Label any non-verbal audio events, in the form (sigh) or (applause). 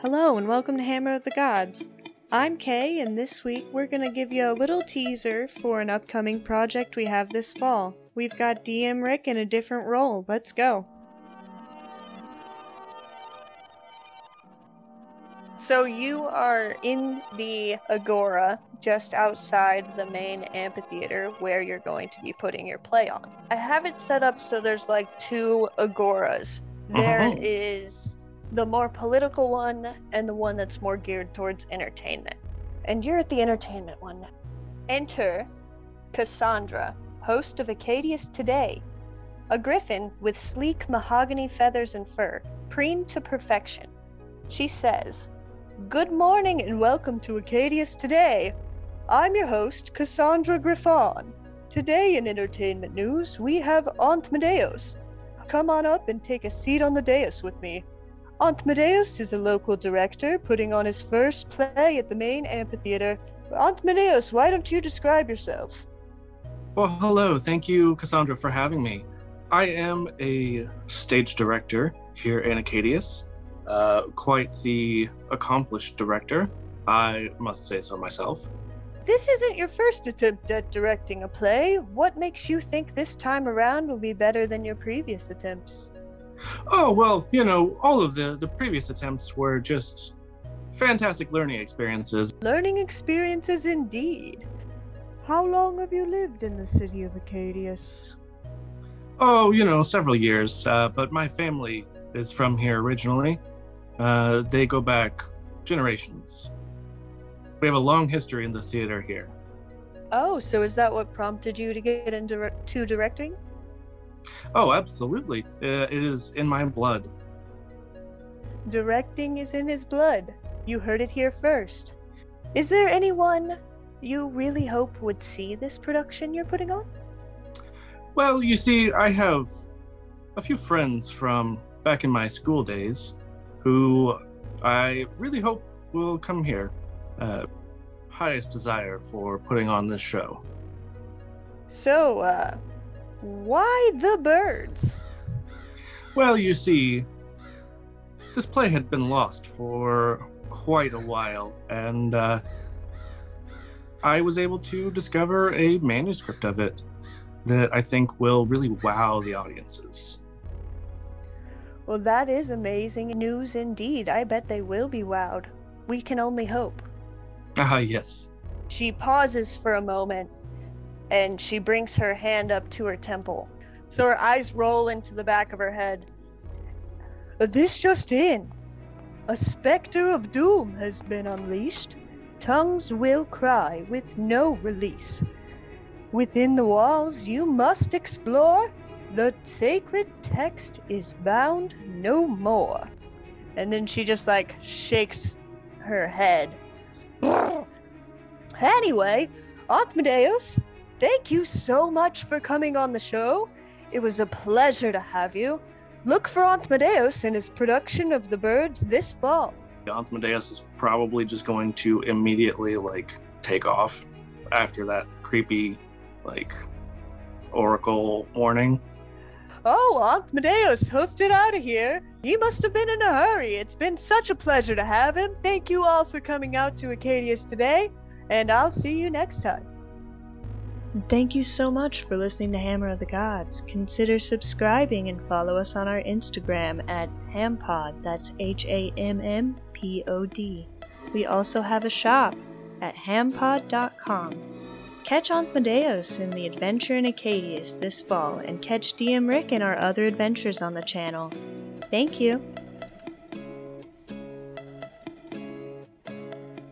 Hello and welcome to Hammer of the Gods. I'm Kay, and this week we're going to give you a little teaser for an upcoming project we have this fall. We've got DM Rick in a different role. Let's go. So you are in the Agora just outside the main amphitheater where you're going to be putting your play on. I have it set up so there's like two Agoras. There Uh-huh. is the more political one and the one that's more geared towards entertainment. And you're at the entertainment one. Enter Cassandra, host of Acadius Today, a griffin with sleek mahogany feathers and fur, preened to perfection. She says, Good morning and welcome to Acadius Today. I'm your host, Cassandra Griffon. Today in entertainment news, we have Aunt Medeos. Come on up and take a seat on the dais with me. Aunt Medeos is a local director putting on his first play at the main amphitheater. Aunt Medeos, why don't you describe yourself? Well, hello. Thank you, Cassandra, for having me. I am a stage director here in Acadius. Uh, quite the accomplished director, I must say so myself. This isn't your first attempt at directing a play. What makes you think this time around will be better than your previous attempts? Oh, well, you know, all of the, the previous attempts were just fantastic learning experiences. Learning experiences indeed. How long have you lived in the city of Acadius? Oh, you know, several years, uh, but my family is from here originally. Uh, they go back generations. We have a long history in the theater here. Oh, so is that what prompted you to get into to directing? Oh, absolutely. Uh, it is in my blood. Directing is in his blood. You heard it here first. Is there anyone you really hope would see this production you're putting on? Well, you see, I have a few friends from back in my school days who I really hope will come here. Uh, highest desire for putting on this show. So, uh, why the birds? Well, you see, this play had been lost for quite a while, and uh, I was able to discover a manuscript of it that I think will really wow the audiences. Well, that is amazing news indeed. I bet they will be wowed. We can only hope. Ah, yes. She pauses for a moment and she brings her hand up to her temple. So her eyes roll into the back of her head. This just in. A specter of doom has been unleashed. Tongues will cry with no release. Within the walls you must explore. The sacred text is bound no more. And then she just like shakes her head. (laughs) Anyway, Aunt Medeos, thank you so much for coming on the show. It was a pleasure to have you. Look for Aunt Medeos and his production of The Birds this fall. Hans Medeus is probably just going to immediately like take off after that creepy like oracle warning. Oh, Aunt Medeos hoofed it out of here. He must have been in a hurry. It's been such a pleasure to have him. Thank you all for coming out to Acadius today, and I'll see you next time. Thank you so much for listening to Hammer of the Gods. Consider subscribing and follow us on our Instagram at Hammpod. That's H A M M P O D. We also have a shop at hammpod.com. Catch Aunt Medeos in the adventure in Acadius this fall and catch DM Rick in our other adventures on the channel. Thank you.